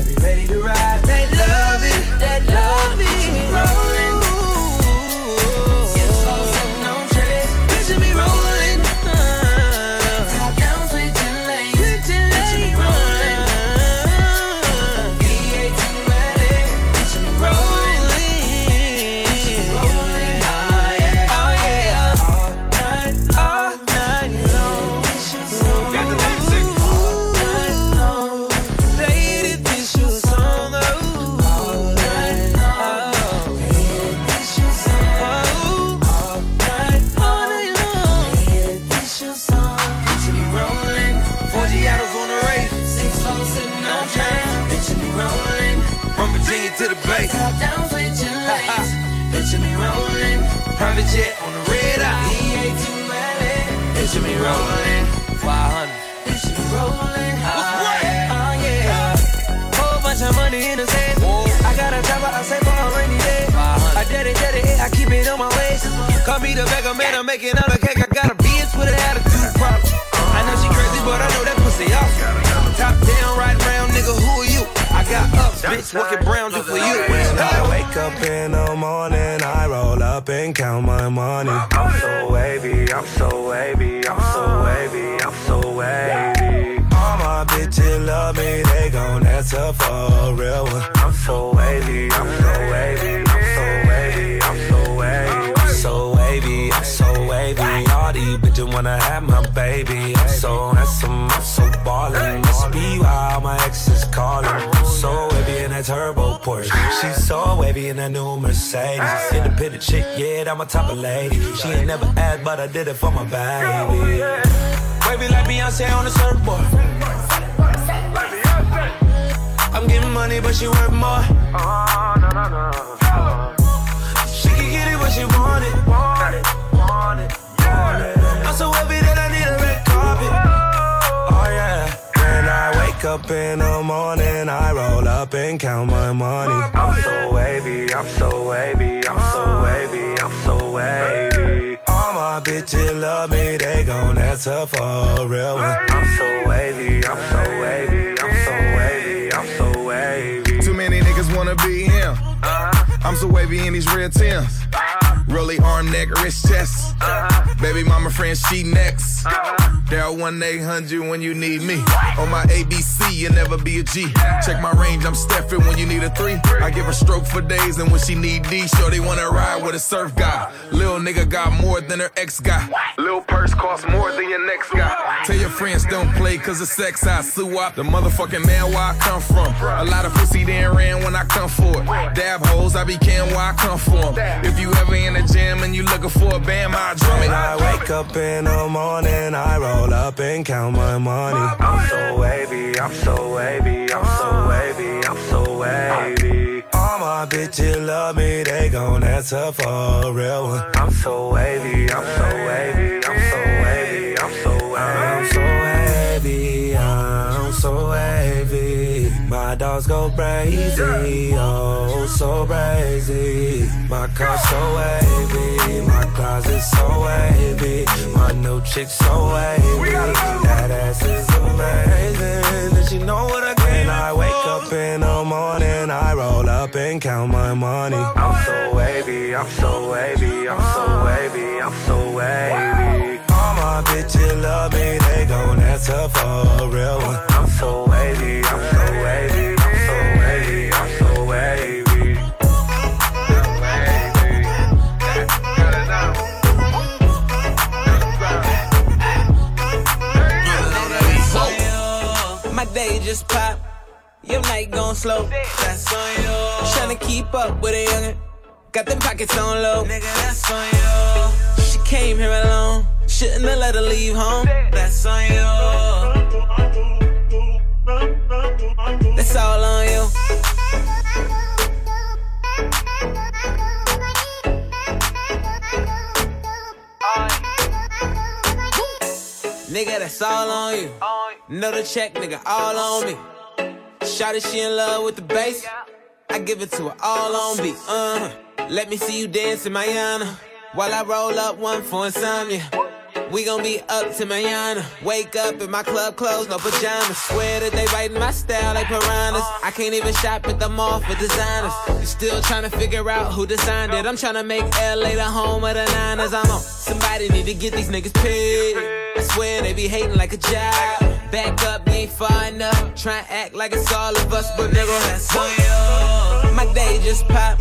S2: making all the cake. I got a bitch with an attitude problem. I know she crazy, but I know that pussy awesome. Top down, right round, nigga, who are you? I got ups, bitch, what can Brown do for you?
S35: When I wake up in the morning, I roll up and count my money. I'm so wavy, I'm so wavy, I'm so wavy, I'm so wavy. All my bitches love me, they gon' answer for a real one. I'm so wavy, I'm so wavy, All these bitches wanna have my baby. I'm so handsome, I'm so ballin'. Must be why my exes callin'. I'm so wavy in that turbo Porsche. She's so wavy in that new Mercedes. Independent chick, yeah, that my type of lady. She ain't never asked, but I did it for my baby. Wavy like Beyonce on the surfboard. I'm getting money, but she worth more. Up in the morning, I roll up and count my money. I'm so wavy, I'm so wavy, I'm so wavy, I'm so wavy. All my bitches love me, they gon' answer for a real one. I'm so wavy, I'm so wavy, I'm so wavy, I'm so wavy.
S18: Too many niggas wanna be him. I'm so wavy in these real Tims. Rolly arm, neck, wrist, chest. Baby mama friend, she next. Dial 1 800 when you need me. On my ABC, you never be a G. Check my range, I'm Steffin when you need a three. I give her stroke for days, and when she need D, sure they wanna ride with a surf guy. Lil nigga got more than her ex guy. Lil purse costs more than your next guy. Tell your friends don't play cause of sex, I sue up. The motherfucking man where I come from. A lot of pussy then ran when I come for it. Dab hoes, I be can where I come from. If you ever in the gym and you looking for a band, my drum it.
S35: I wake up in the morning, I roll up and count my money. I'm so wavy, I'm so wavy, I'm so wavy, I'm so wavy. All my bitches love me, they gon' answer for a real one. I'm so wavy, I'm so wavy, I'm so wavy, My dogs go crazy, oh so crazy. My car so wavy, my closet so wavy. My new chick so wavy. That ass is amazing. Does you know what I get? When I wake up in the morning, I roll up and count my money. I'm so wavy, I'm so uh-huh. wavy, I'm so wavy, I'm so wavy. All my bitches love me, they gon' answer for a real one. I'm so wavy, I'm so
S15: just pop. Your night gon' slow. That's on you. Tryna keep up with a youngin'. Got them pockets on low. Nigga, that's on you. She came here alone. Shouldn't have let her leave home. That's on you. That's all on you. Nigga, that's all on you. Know the check, nigga, all on me. Shawty, she in love with the bass. I give it to her all on beat. Uh, -huh. let me see you dance in Mayana. While I roll up one for insomnia. We gon' be up to Mayana. Wake up in my club clothes, no pajamas. Swear that they biting my style like piranhas. I can't even shop at the mall for designers. Still trying to figure out who designed it. I'm trying to make LA the home of the Niners. I'm on. Somebody need to get these niggas paid. I swear they be hating like a job. Back up, you ain't far enough. Try and act like it's all of us, but nigga, that's on you. My day just pop.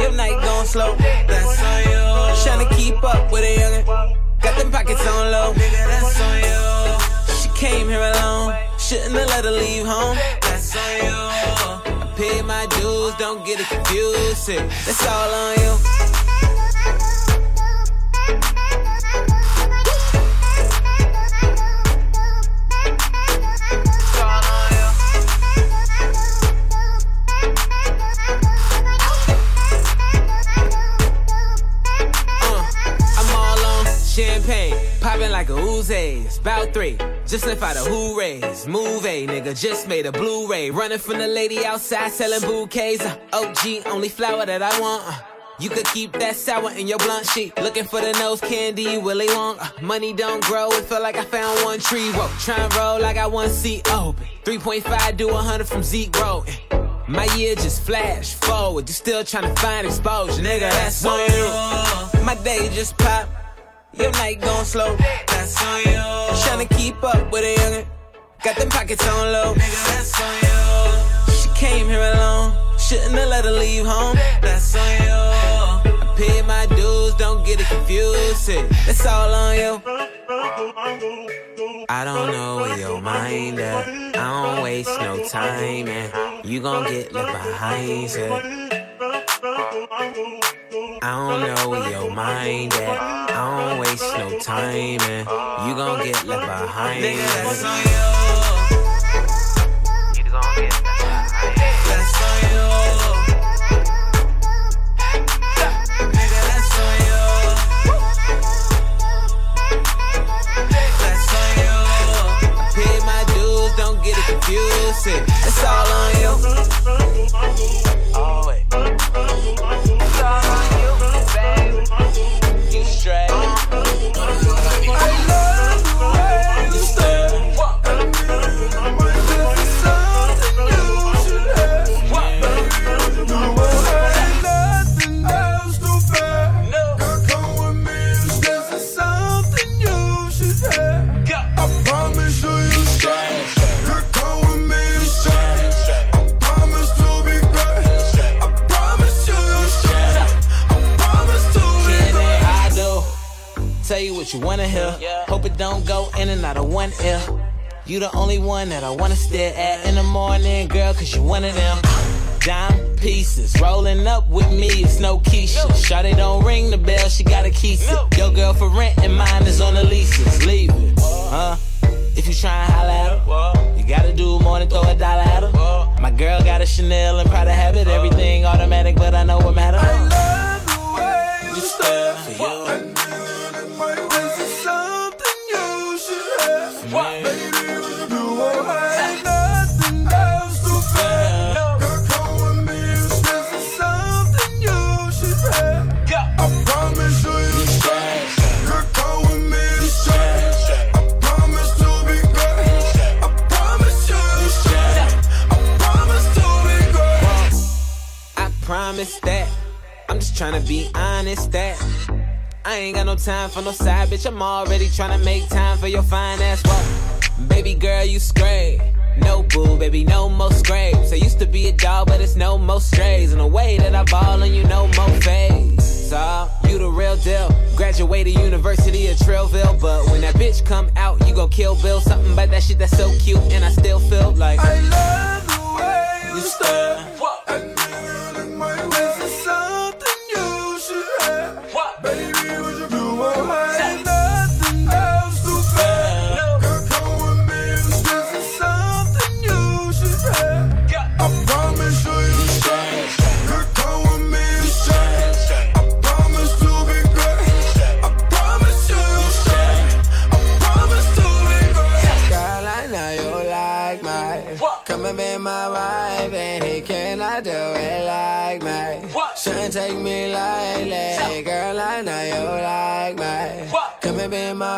S15: Your night gon' slow. That's on you. Tryna keep up with a youngin'. Got them pockets on low. Nigga, that's on you. She came here alone. Shouldn't have let her leave home. That's on you. I paid my dues, don't get it confused. That's all on you. Champagne, popping like a Uzi. It's Bout three, just left out a hoorays. Move a nigga, just made a Blu-ray. Running from the lady outside selling bouquets. Uh, OG, only flower that I want. Uh, you could keep that sour in your blunt sheet. Looking for the nose candy, want. Uh, money don't grow, it feel like I found one tree. Whoa, try and roll like I one seat open. 3.5 do 100 from Zeke. My year just flash forward, you still trying to find exposure, nigga. That's on you. My day just pop, your night gon' slow. That's on you. Tryna keep up with a youngin', got them pockets on low. Nigga, that's on you. She came here alone, shouldn't have let her leave home. That's on you. I paid my dues, don't get it confused. That's all on you. I don't know where your mind at. I don't waste no time, and you gon' get left behind. Shit. I don't know where your mind at. I don't waste no time, and you gon' get left behind. Nigga, that's on you. You gon' get left behind. That's on you. Nigga, that's on you. That's on you. I paid my dues, don't get it confused. It's all on you. Always.
S9: What you wanna hear. Hope it don't go in and out of one ear. You the only one that I wanna stare at in the morning, girl, cause you one of them. Dime pieces, rolling up with me, it's no Keisha. Shawty don't ring the bell, she got a key. Your girl for rent and mine is on the leases. Leave it, huh? If you try and holler at her, you gotta do more than throw a dollar at her. My girl got a Chanel and Prada habit, everything automatic, but I know what matters. You stare for you.
S15: Promise
S9: that. I'm just tryna be honest that. I ain't got no time for no side bitch. I'm already tryna make time for your fine ass walk. Baby girl, you scrape. No boo, baby, no more scrapes. I used to be a dog, but it's no more strays. In a way that I ball and you no more phase. So, you the real deal. Graduated University of Trillville, but when that bitch come out, you gon' kill Bill. Something about that shit that's so cute, and I still feel like
S15: I love the way
S9: you stare.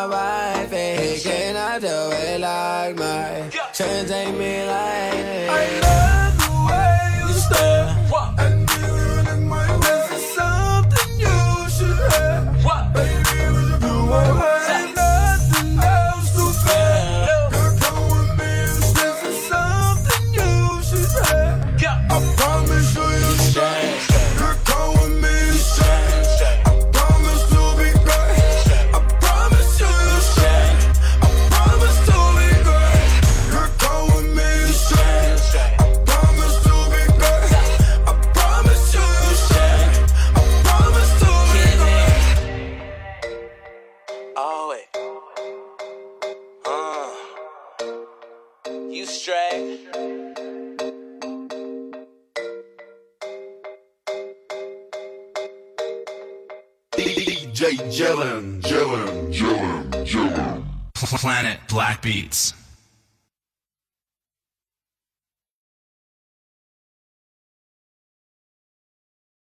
S9: Wife, eh, and he cannot do it like me. Shouldn't take
S35: Beats.